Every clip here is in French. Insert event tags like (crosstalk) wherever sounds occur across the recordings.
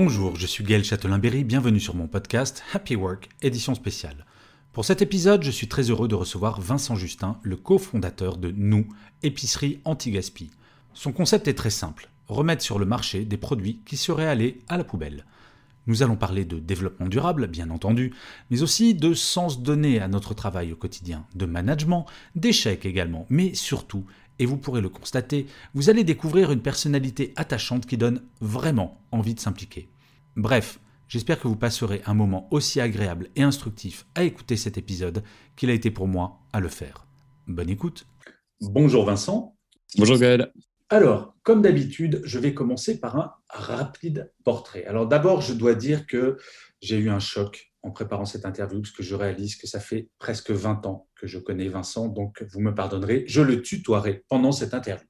Bonjour, je suis Gaël Châtelain-Berry, bienvenue sur mon podcast Happy Work, édition spéciale. Pour cet épisode, je suis très heureux de recevoir Vincent Justin, le cofondateur de Nous, épicerie anti-gaspi. Son concept est très simple, remettre sur le marché des produits qui seraient allés à la poubelle. Nous allons parler de développement durable, bien entendu, mais aussi de sens donné à notre travail au quotidien, de management, d'échecs également, mais surtout, et vous pourrez le constater, vous allez découvrir une personnalité attachante qui donne vraiment envie de s'impliquer. Bref, j'espère que vous passerez un moment aussi agréable et instructif à écouter cet épisode qu'il a été pour moi à le faire. Bonne écoute. Bonjour Vincent. Bonjour Gaël. Alors, comme d'habitude, je vais commencer par un rapide portrait. Alors d'abord, je dois dire que j'ai eu un choc en préparant cette interview parce que je réalise que ça fait presque 20 ans que je connais Vincent, donc vous me pardonnerez, je le tutoierai pendant cette interview.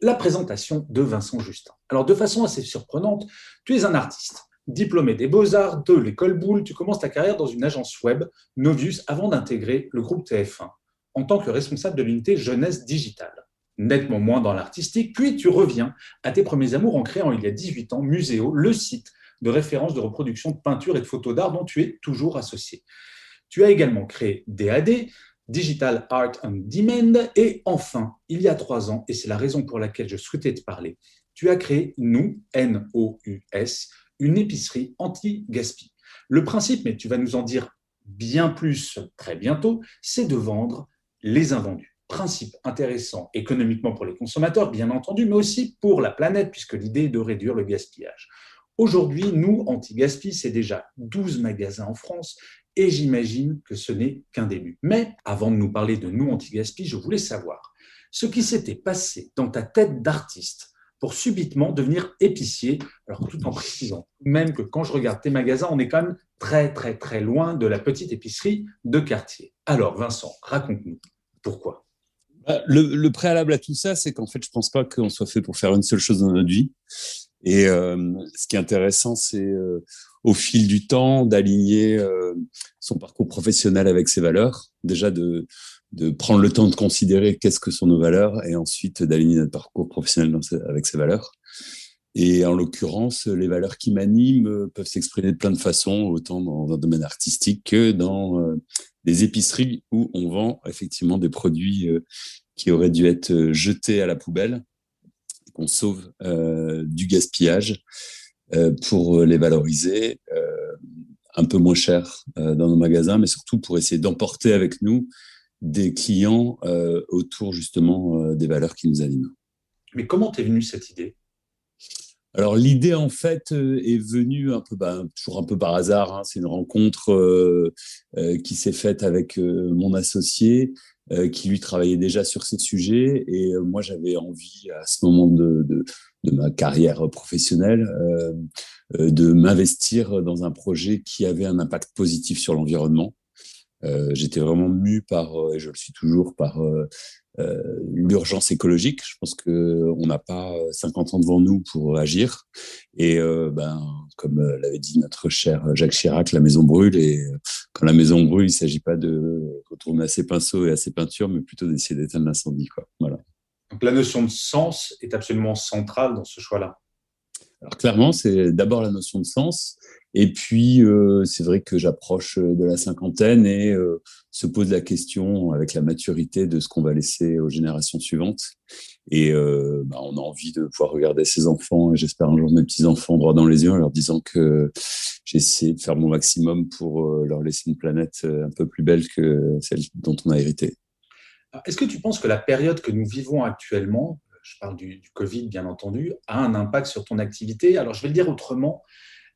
La présentation de Vincent Justin. Alors de façon assez surprenante, tu es un artiste, diplômé des beaux-arts de l'école Boulle, tu commences ta carrière dans une agence web, Novius, avant d'intégrer le groupe TF1 en tant que responsable de l'unité jeunesse digitale nettement moins dans l'artistique, puis tu reviens à tes premiers amours en créant il y a 18 ans Muséo, le site de référence de reproduction de peinture et de photos d'art dont tu es toujours associé. Tu as également créé DAD, Digital Art on Demand, et enfin, il y a trois ans, et c'est la raison pour laquelle je souhaitais te parler, tu as créé Nous, N-O-U-S, une épicerie anti-gaspi. Le principe, mais tu vas nous en dire bien plus très bientôt, c'est de vendre les invendus principe intéressant économiquement pour les consommateurs, bien entendu, mais aussi pour la planète, puisque l'idée est de réduire le gaspillage. Aujourd'hui, nous, Anti-Gaspi, c'est déjà 12 magasins en France et j'imagine que ce n'est qu'un début. Mais avant de nous parler de nous, Anti-Gaspi, je voulais savoir ce qui s'était passé dans ta tête d'artiste pour subitement devenir épicier, alors tout en précisant même que quand je regarde tes magasins, on est quand même très très très loin de la petite épicerie de quartier. Alors Vincent, raconte-nous pourquoi. Bah, le, préalable à tout ça, c'est qu'en fait, je pense pas qu'on soit fait pour faire une seule chose dans notre vie. Et euh, ce qui est intéressant, c'est euh, au fil du temps d'aligner euh, son parcours professionnel avec ses valeurs. Déjà de, de prendre le temps de considérer qu'est-ce que sont nos valeurs et ensuite d'aligner notre parcours professionnel avec ses valeurs. Et en l'occurrence, les valeurs qui m'animent peuvent s'exprimer de plein de façons, autant dans un domaine artistique que dans des épiceries où on vend effectivement des produits euh, qui auraient dû être euh, jetés à la poubelle, qu'on sauve euh, du gaspillage pour les valoriser un peu moins cher dans nos magasins, mais surtout pour essayer d'emporter avec nous des clients autour justement des valeurs qui nous animent. Mais comment t'es venue cette idée? Alors l'idée en fait euh, est venue un peu, bah, toujours un peu par hasard. Hein. C'est une rencontre euh, euh, qui s'est faite avec mon associé qui lui travaillait déjà sur ces sujets et moi j'avais envie à ce moment de, de, de ma carrière professionnelle de m'investir dans un projet qui avait un impact positif sur l'environnement. J'étais vraiment mu par, et je le suis toujours, par euh, l'urgence écologique. Je pense qu'on n'a pas 50 ans devant nous pour agir. Et euh, ben, comme euh, l'avait dit notre cher Jacques Chirac, la maison brûle. Et quand la maison brûle, il ne s'agit pas de retourner à ses pinceaux et à ses peintures, mais plutôt d'essayer d'éteindre l'incendie. Voilà. Donc la notion de sens est absolument centrale dans ce choix-là. Alors clairement, c'est d'abord la notion de sens. Et puis, euh, c'est vrai que j'approche euh, de la cinquantaine et euh, se pose la question avec la maturité de ce qu'on va laisser aux générations suivantes. Et bah, on a envie de pouvoir regarder ses enfants et j'espère un jour mes petits-enfants droit dans les yeux en leur disant que j'essaie de faire mon maximum pour leur laisser une planète un peu plus belle que celle dont on a hérité. Est-ce que tu penses que la période que nous vivons actuellement, je parle du, Covid bien entendu, a un impact sur ton activité Alors je vais le dire autrement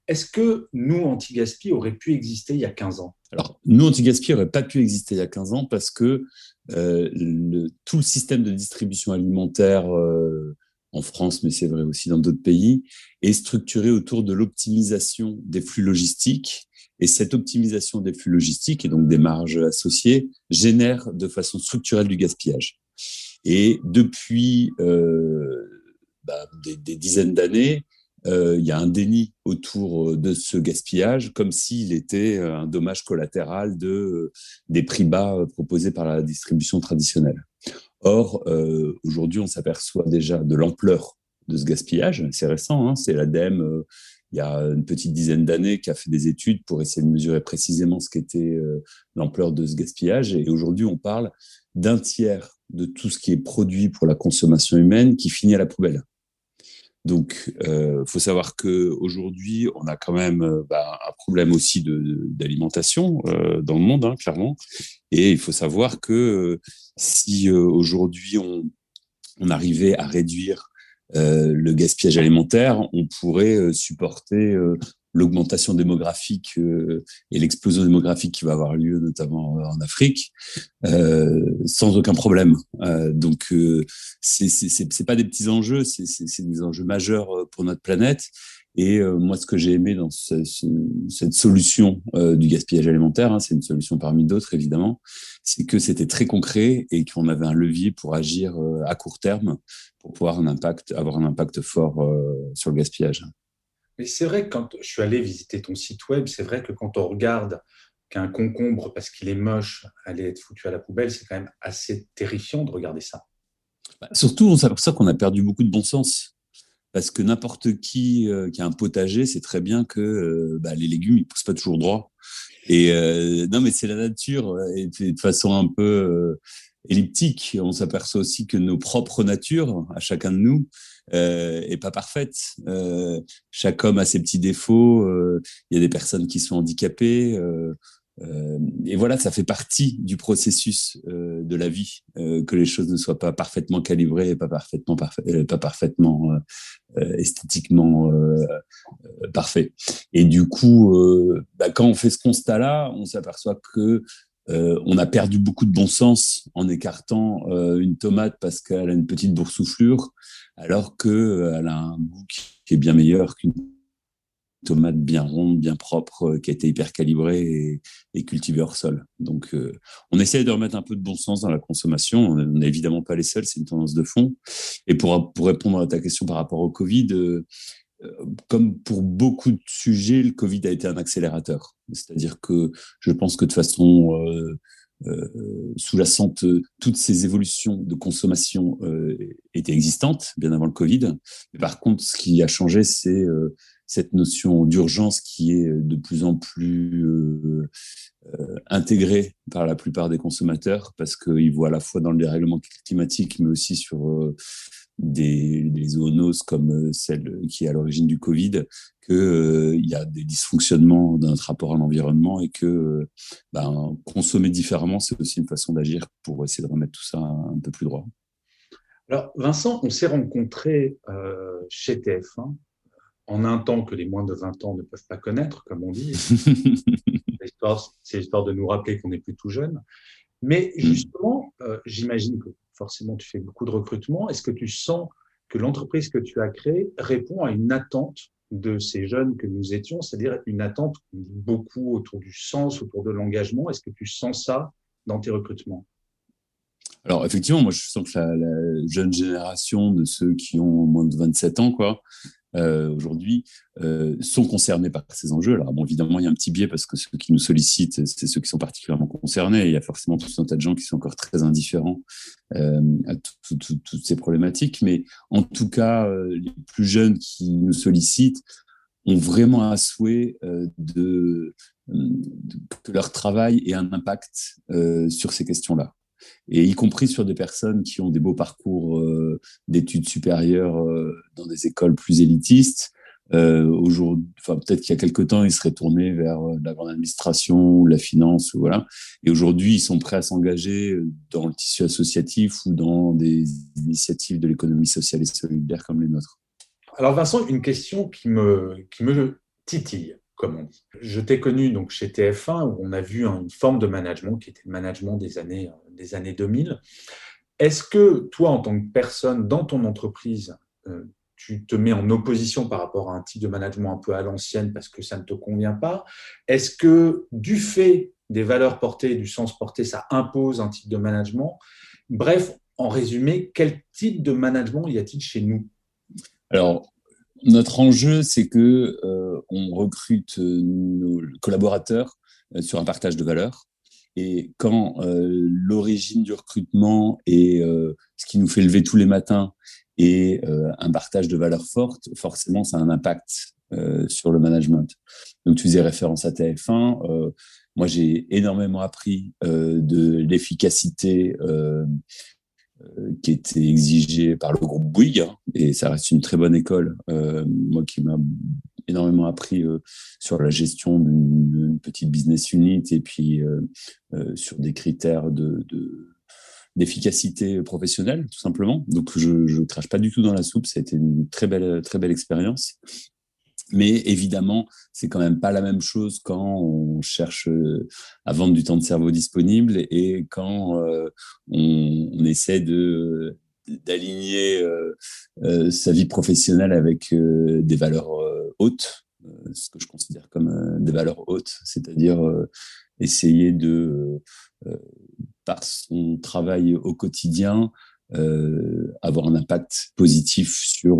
est-ce que nous, Anti-Gaspi, aurait pu exister il y a 15 ans? Alors, nous, Anti-Gaspi n'aurait pas pu exister il y a 15 ans parce que euh, tout le système de distribution alimentaire euh, en France, mais c'est vrai aussi dans d'autres pays, est structuré autour de l'optimisation des flux logistiques. Et cette optimisation des flux logistiques et donc des marges associées génère de façon structurelle du gaspillage. Et depuis euh, bah, des, dizaines d'années, euh, il y a un déni autour euh, de ce gaspillage, comme s'il était un dommage collatéral de, des prix bas proposés par la distribution traditionnelle. Or, aujourd'hui, on s'aperçoit déjà de l'ampleur de ce gaspillage. C'est récent, hein, c'est l'ADEME, il y a une petite dizaine d'années, qui a fait des études pour essayer de mesurer précisément ce qu'était l'ampleur de ce gaspillage. Et aujourd'hui, on parle d'un tiers de tout ce qui est produit pour la consommation humaine qui finit à la poubelle. Donc, il euh, faut savoir qu'aujourd'hui, on a quand même euh, bah, un problème aussi d'alimentation euh, dans le monde, hein, clairement. Et il faut savoir que si aujourd'hui on, on, arrivait à réduire le gaspillage alimentaire, on pourrait supporter l'augmentation démographique euh, et l'explosion démographique qui va avoir lieu notamment euh, en Afrique euh, sans aucun problème. Donc c'est c'est pas des petits enjeux, c'est des enjeux majeurs pour notre planète. Et moi, ce que j'ai aimé dans ce, cette solution du gaspillage alimentaire, hein, c'est une solution parmi d'autres évidemment, c'est que c'était très concret et qu'on avait un levier pour agir à court terme pour pouvoir un impact, avoir un impact fort sur le gaspillage. Mais c'est vrai que quand je suis allé visiter ton site web, c'est vrai que quand on regarde qu'un concombre, parce qu'il est moche, allait être foutu à la poubelle, c'est quand même assez terrifiant de regarder ça. Bah, surtout, on s'aperçoit qu'on a perdu beaucoup de bon sens. Parce que n'importe qui euh, qui a un potager sait très bien que euh, bah, les légumes, ils poussent pas toujours droit. Et euh, non, mais c'est la nature. De façon un peu elliptique, on s'aperçoit aussi que nos propres natures, à chacun de nous, euh, est pas parfaite. Chaque homme a ses petits défauts. Il y a des personnes qui sont handicapées. Euh, euh, et voilà, ça fait partie du processus de la vie que les choses ne soient pas parfaitement calibrées, pas parfaitement parfait, pas parfaitement esthétiquement parfait. Et du coup, bah, quand on fait ce constat-là, on s'aperçoit que euh, on a perdu beaucoup de bon sens en écartant euh, une tomate parce qu'elle a une petite boursouflure, alors qu'elle euh, a un goût qui est bien meilleur qu'une tomate bien ronde, bien propre, qui a été hyper calibrée et, cultivée hors sol. Donc, on essaie de remettre un peu de bon sens dans la consommation. On n'est évidemment pas les seuls, c'est une tendance de fond. Et pour, pour répondre à ta question par rapport au Covid, comme pour beaucoup de sujets, le Covid a été un accélérateur. C'est-à-dire que je pense que de façon euh, euh, sous-jacente, toutes ces évolutions de consommation euh, étaient existantes bien avant le Covid. Mais par contre, ce qui a changé, c'est euh, cette notion d'urgence qui est de plus en plus euh, euh, intégrée par la plupart des consommateurs parce qu'ils voient à la fois dans le dérèglement climatique, mais aussi sur des, des, zoonoses comme euh, celle qui est à l'origine du Covid, qu'il euh, y a des dysfonctionnements dans notre rapport à l'environnement et que euh, ben, consommer différemment, c'est aussi une façon d'agir pour essayer de remettre tout ça un peu plus droit. Alors, Vincent, on s'est rencontrés euh, chez TF1 en un temps que les moins de 20 ans ne peuvent pas connaître, comme on dit. (laughs) c'est l'histoire de nous rappeler qu'on n'est plus tout jeune. Mais mm. justement, euh, j'imagine que forcément tu fais beaucoup de recrutement. Est-ce que tu sens que l'entreprise que tu as créée répond à une attente de ces jeunes que nous étions, c'est-à-dire une attente beaucoup autour du sens, autour de l'engagement? Est-ce que tu sens ça dans tes recrutements? Alors effectivement, moi je sens que la, la, jeune génération de ceux qui ont moins de 27 ans, quoi, euh, aujourd'hui euh, sont concernés par ces enjeux. Alors bon, évidemment, il y a un petit biais parce que ceux qui nous sollicitent, c'est ceux qui sont particulièrement concernés. il y a forcément tout un tas de gens qui sont encore très indifférents euh, à toutes ces problématiques. Mais en tout cas, les plus jeunes qui nous sollicitent ont vraiment un souhait de, que leur travail ait un impact sur ces questions-là et y compris sur des personnes qui ont des beaux parcours euh, d'études supérieures euh, dans des écoles plus élitistes. Euh, aujourd'hui, enfin peut-être qu'il y a quelque temps, ils seraient tournés vers la grande administration, la finance, ou voilà. Et aujourd'hui, ils sont prêts à s'engager dans le tissu associatif ou dans des initiatives de l'économie sociale et solidaire comme les nôtres. Alors Vincent, une question qui me, qui me titille, comme on dit. Je t'ai connu donc chez TF1 où on a vu une forme de management qui était le management des années, des années 2000. Est-ce que toi, en tant que personne dans ton entreprise, euh, tu te mets en opposition par rapport à un type de management un peu à l'ancienne parce que ça ne te convient pas? Est-ce que du fait des valeurs portées du sens porté, ça impose un type de management? Bref, en résumé, quel type de management y a-t-il chez nous? Alors, notre enjeu, c'est que euh, on recrute euh, nos collaborateurs sur un partage de valeurs. Et quand l'origine du recrutement et ce qui nous fait lever tous les matins euh, un partage de valeurs fortes, forcément, ça a un impact euh, sur le management. Donc, tu faisais référence à TF1. Euh, moi, j'ai énormément appris de l'efficacité qui était exigée par le groupe Bouygues, hein, et ça reste une très bonne école, moi qui m'a énormément appris sur la gestion d'une petite business unit et puis sur des critères de, de d'efficacité professionnelle, tout simplement. Donc, je ne crache pas du tout dans la soupe. Ça a été une très belle, très belle expérience. Mais évidemment, c'est quand même pas la même chose quand on cherche euh, à vendre du temps de cerveau disponible et quand euh, on, essaie de d'aligner euh, sa vie professionnelle avec des valeurs hautes, ce que je considère comme des valeurs hautes, c'est-à-dire essayer de par son travail au quotidien, avoir un impact positif sur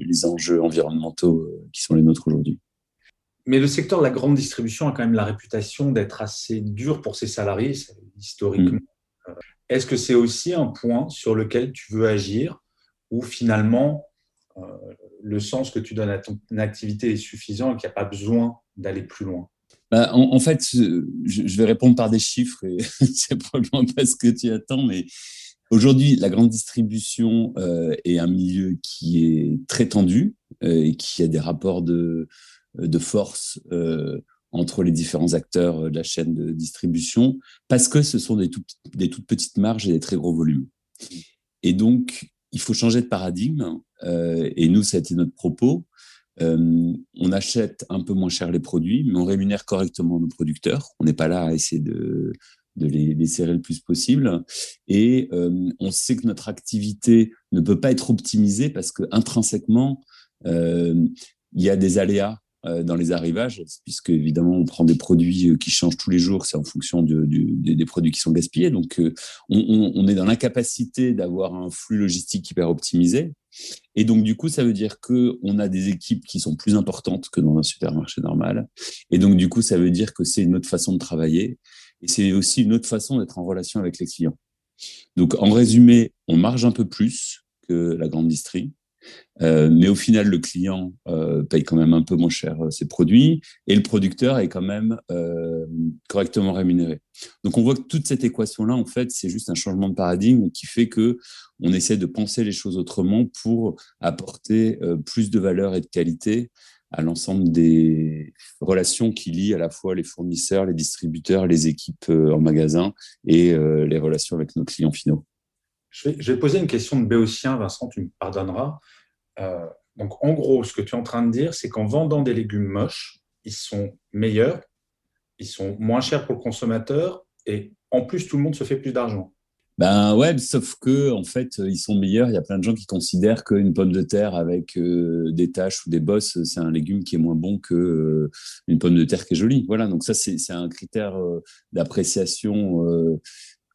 les enjeux environnementaux euh, qui sont les nôtres aujourd'hui. Mais le secteur de la grande distribution a quand même la réputation d'être assez dur pour ses salariés, historiquement. Mm. Est-ce que c'est aussi un point sur lequel tu veux agir, ou finalement le sens que tu donnes à ton activité est suffisant et qu'il n'y a pas besoin d'aller plus loin? Bah, en, fait, je, vais répondre par des chiffres et (laughs) c'est probablement pas ce que tu attends, mais aujourd'hui, la grande distribution euh, est un milieu qui est très tendu euh, et qui a des rapports de, de force euh, entre les différents acteurs de la chaîne de distribution parce que ce sont des, toutes petites marges et des très gros volumes. Et donc, il faut changer de paradigme. et nous, ça a été notre propos. Euh, on achète un peu moins cher les produits, mais on rémunère correctement nos producteurs. On n'est pas là à essayer de, les, serrer le plus possible. Et euh, on sait que notre activité ne peut pas être optimisée parce que intrinsèquement, euh, il y a des aléas euh, dans les arrivages, puisque évidemment on prend des produits qui changent tous les jours, c'est en fonction des produits qui sont gaspillés. Donc euh, on, est dans l'incapacité d'avoir un flux logistique hyper optimisé. Et donc du coup, ça veut dire que on a des équipes qui sont plus importantes que dans un supermarché normal. Et donc du coup, ça veut dire que c'est une autre façon de travailler. Et c'est aussi une autre façon d'être en relation avec les clients. Donc en résumé, on marge un peu plus que la grande distrie. Euh, mais au final, le client euh, paye quand même un peu moins cher euh, ses produits et le producteur est quand même correctement rémunéré. Donc on voit que toute cette équation-là, en fait, c'est juste un changement de paradigme qui fait que on essaie de penser les choses autrement pour apporter plus de valeur et de qualité à l'ensemble des relations qui lient à la fois les fournisseurs, les distributeurs, les équipes en magasin et les relations avec nos clients finaux. Je vais, poser une question de béotien, Vincent, tu me pardonneras. Euh, donc, en gros, ce que tu es en train de dire, c'est qu'en vendant des légumes moches, ils sont meilleurs, ils sont moins chers pour le consommateur et en plus, tout le monde se fait plus d'argent. Ben ouais, sauf que en fait, ils sont meilleurs. Il y a plein de gens qui considèrent qu'une pomme de terre avec euh, des taches ou des bosses, c'est un légume qui est moins bon que euh, une pomme de terre qui est jolie. Voilà, donc ça c'est un critère d'appréciation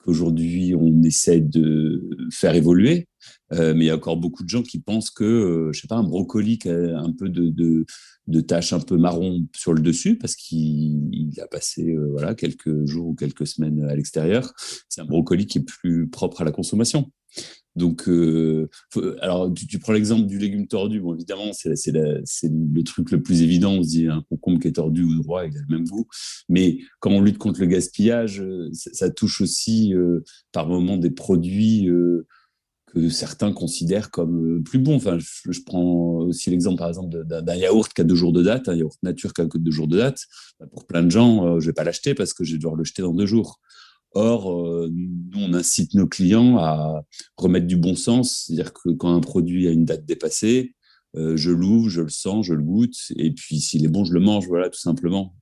Aujourd'hui, on essaie de faire évoluer, euh, mais il y a encore beaucoup de gens qui pensent que, euh, je sais pas, un brocoli qui a un peu de taches un peu marron sur le dessus parce qu'il a passé euh, voilà quelques jours ou quelques semaines à l'extérieur, c'est un brocoli qui est plus propre à la consommation. Donc, euh, alors tu, prends l'exemple du légume tordu. Bon, évidemment, c'est le truc le plus évident. On se dit un concombre qui est tordu ou droit, il a le même goût. Mais quand on lutte contre le gaspillage, euh, ça, touche aussi euh, par moment des produits que certains considèrent comme plus bons. Enfin, je, prends aussi l'exemple, par exemple, d'un yaourt qui a deux jours de date, un yaourt nature qui a deux jours de date. Bah, pour plein de gens, je vais pas l'acheter parce que je vais devoir le jeter dans deux jours. Or, euh, nous, on incite nos clients à remettre du bon sens, c'est-à-dire que quand un produit a une date dépassée, je l'ouvre, je le sens, je le goûte, et puis s'il est bon, je le mange, voilà, tout simplement.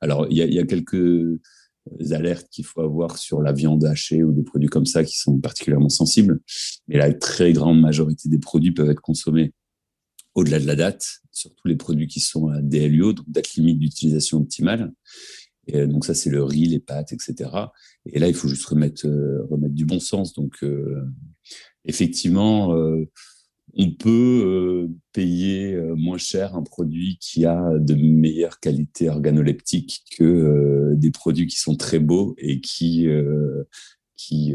alors, il y, a quelques alertes qu'il faut avoir sur la viande hachée ou des produits comme ça qui sont particulièrement sensibles, mais la très grande majorité des produits peuvent être consommés au-delà de la date, surtout les produits qui sont à DLUO, donc date limite d'utilisation optimale. Et donc ça, c'est le riz, les pâtes, etc. Et là, il faut juste remettre, euh, du bon sens. Donc, euh, effectivement, euh, on peut payer moins cher un produit qui a de meilleures qualités organoleptiques que des produits qui sont très beaux et qui, qui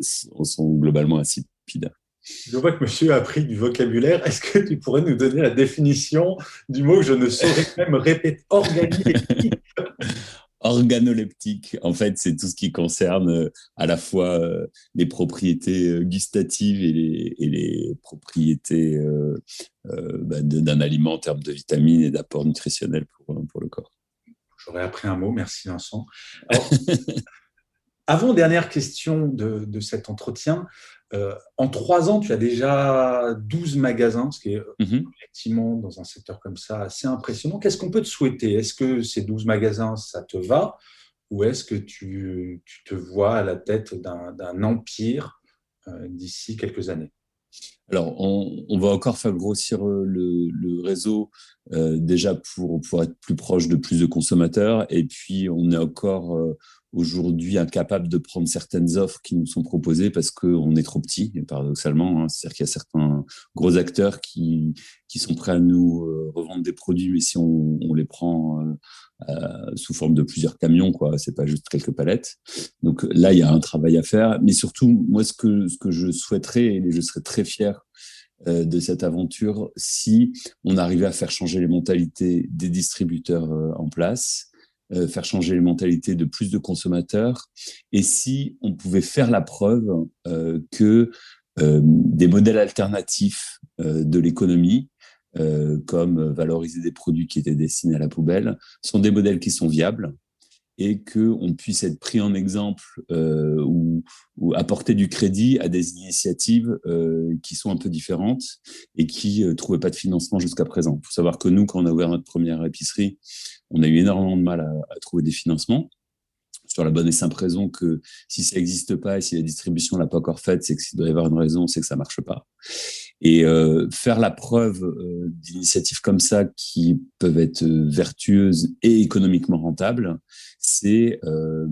sont globalement insipides. Je vois que monsieur a appris du vocabulaire. Est-ce que tu pourrais nous donner la définition du mot que je ne saurais même répéter? Organoleptique Organoleptique, en fait, c'est tout ce qui concerne euh, à la fois euh, les propriétés euh, gustatives et les, propriétés bah, d'un aliment en termes de vitamines et d'apport nutritionnel pour, pour le corps. J'aurais appris un mot, merci Vincent. (laughs) avant dernière question de, de cet entretien, euh, en trois ans, tu as déjà 12 magasins, ce qui est mhm. effectivement dans un secteur comme ça assez impressionnant. Qu'est-ce qu'on peut te souhaiter? Est-ce que ces 12 magasins, ça te va? Ou est-ce que tu, te vois à la tête d'un empire euh, d'ici quelques années? Alors, on, va encore faire grossir euh, le, réseau déjà pour, pour être plus proche de plus de consommateurs. Et puis, on est encore aujourd'hui incapable de prendre certaines offres qui nous sont proposées parce qu'on est trop petit, paradoxalement. Hein. C'est-à-dire qu'il y a certains gros acteurs qui, qui sont prêts à nous euh, revendre des produits, mais si on, on les prend euh, euh, sous forme de plusieurs camions, quoi, c'est pas juste quelques palettes. Donc là, il y a un travail à faire. Mais surtout, moi, ce que, ce que je souhaiterais, et je serais très fier de cette aventure si on arrivait à faire changer les mentalités des distributeurs en place, euh, faire changer les mentalités de plus de consommateurs, et si on pouvait faire la preuve euh, que euh, des modèles alternatifs de l'économie, comme valoriser des produits qui étaient destinés à la poubelle, sont des modèles qui sont viables, et qu'on puisse être pris en exemple euh, ou, apporter du crédit à des initiatives euh, qui sont un peu différentes et qui ne euh, trouvaient pas de financement jusqu'à présent. Il faut savoir que nous, quand on a ouvert notre première épicerie, on a eu énormément de mal à, trouver des financements sur la bonne et simple raison que si ça n'existe pas et si la distribution l'a pas encore faite, c'est qu'il doit y avoir une raison, c'est que ça marche pas. Et faire la preuve d'initiatives comme ça qui peuvent être vertueuses et économiquement rentables, c'est euh,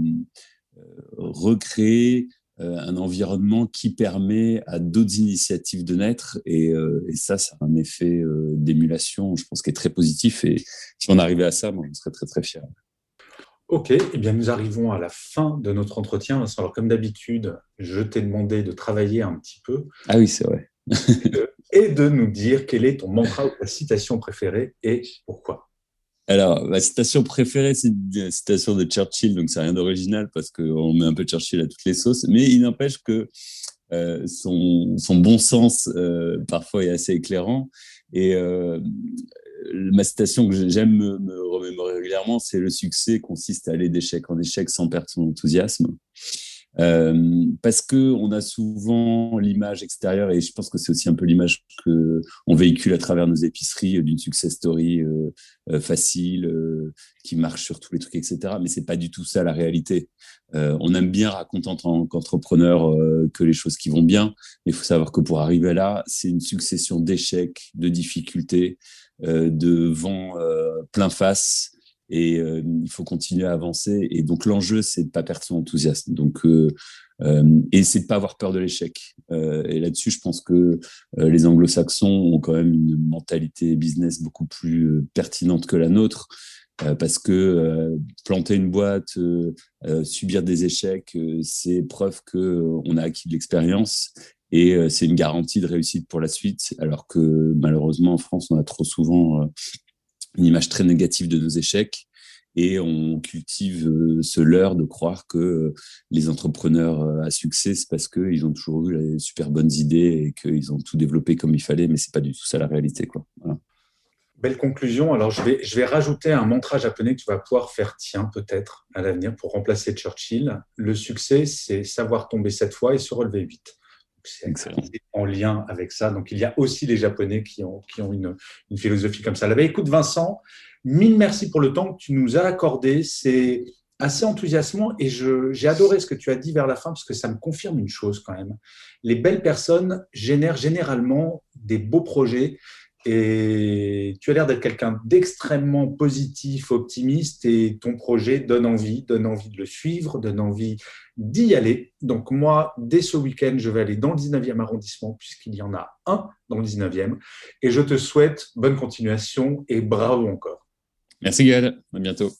recréer un environnement qui permet à d'autres initiatives de naître. Et, et ça, ça a un effet d'émulation, je pense, qui est très positif. Et si on arrivait à ça, moi, je serais très, très fier. Ok, eh bien nous arrivons à la fin de notre entretien. Alors comme d'habitude, je t'ai demandé de travailler un petit peu. Ah oui, c'est vrai et de nous dire quel est ton mantra ou ta citation préférée et pourquoi. Alors, ma citation préférée, c'est une citation de Churchill, donc c'est rien d'original parce qu'on met un peu Churchill à toutes les sauces, mais il n'empêche que euh, son, bon sens euh, parfois est assez éclairant. Et euh, ma citation que j'aime me, me, remémorer régulièrement, c'est le succès consiste à aller d'échec en échec sans perdre son enthousiasme. Euh, parce que on a souvent l'image extérieure et je pense que c'est aussi un peu l'image que on véhicule à travers nos épiceries d'une success story euh, euh, facile qui marche sur tous les trucs etc. Mais c'est pas du tout ça la réalité. on aime bien raconter en tant qu'entrepreneur que les choses qui vont bien, mais il faut savoir que pour arriver là, c'est une succession d'échecs, de difficultés, de vents plein face et euh, il faut continuer à avancer. Et donc l'enjeu, c'est de pas perdre son enthousiasme. Donc euh, euh, et c'est de pas avoir peur de l'échec. et là-dessus, je pense que les Anglo-Saxons ont quand même une mentalité business beaucoup plus pertinente que la nôtre. parce que planter une boîte, subir des échecs, c'est preuve que on a acquis de l'expérience et c'est une garantie de réussite pour la suite. Alors que malheureusement en France, on a trop souvent une image très négative de nos échecs et on cultive euh, ce leurre de croire que euh, les entrepreneurs euh, à succès, c'est parce qu'ils ont toujours eu les super bonnes idées et qu'ils ont tout développé comme il fallait, mais c'est pas du tout ça la réalité. Quoi. Belle conclusion. Alors, je vais, je vais rajouter un mantra japonais que tu vas pouvoir faire tien peut-être à l'avenir pour remplacer Churchill. Le succès, c'est savoir tomber sept fois et se relever huit. C'est en lien avec ça. Donc, il y a aussi les Japonais qui ont, qui ont une, une philosophie comme ça. Là, écoute, Vincent, mille merci pour le temps que tu nous as accordé. C'est assez enthousiasmant et j'ai adoré ce que tu as dit vers la fin parce que ça me confirme une chose quand même. Les belles personnes génèrent généralement des beaux projets et tu as l'air d'être quelqu'un d'extrêmement positif, optimiste et ton projet donne envie, donne envie de le suivre, donne envie d'y aller. Donc moi, dès ce week-end, je vais aller dans le 19e arrondissement puisqu'il y en a un dans le 19e et je te souhaite bonne continuation et bravo encore. Merci Gaël, à bientôt.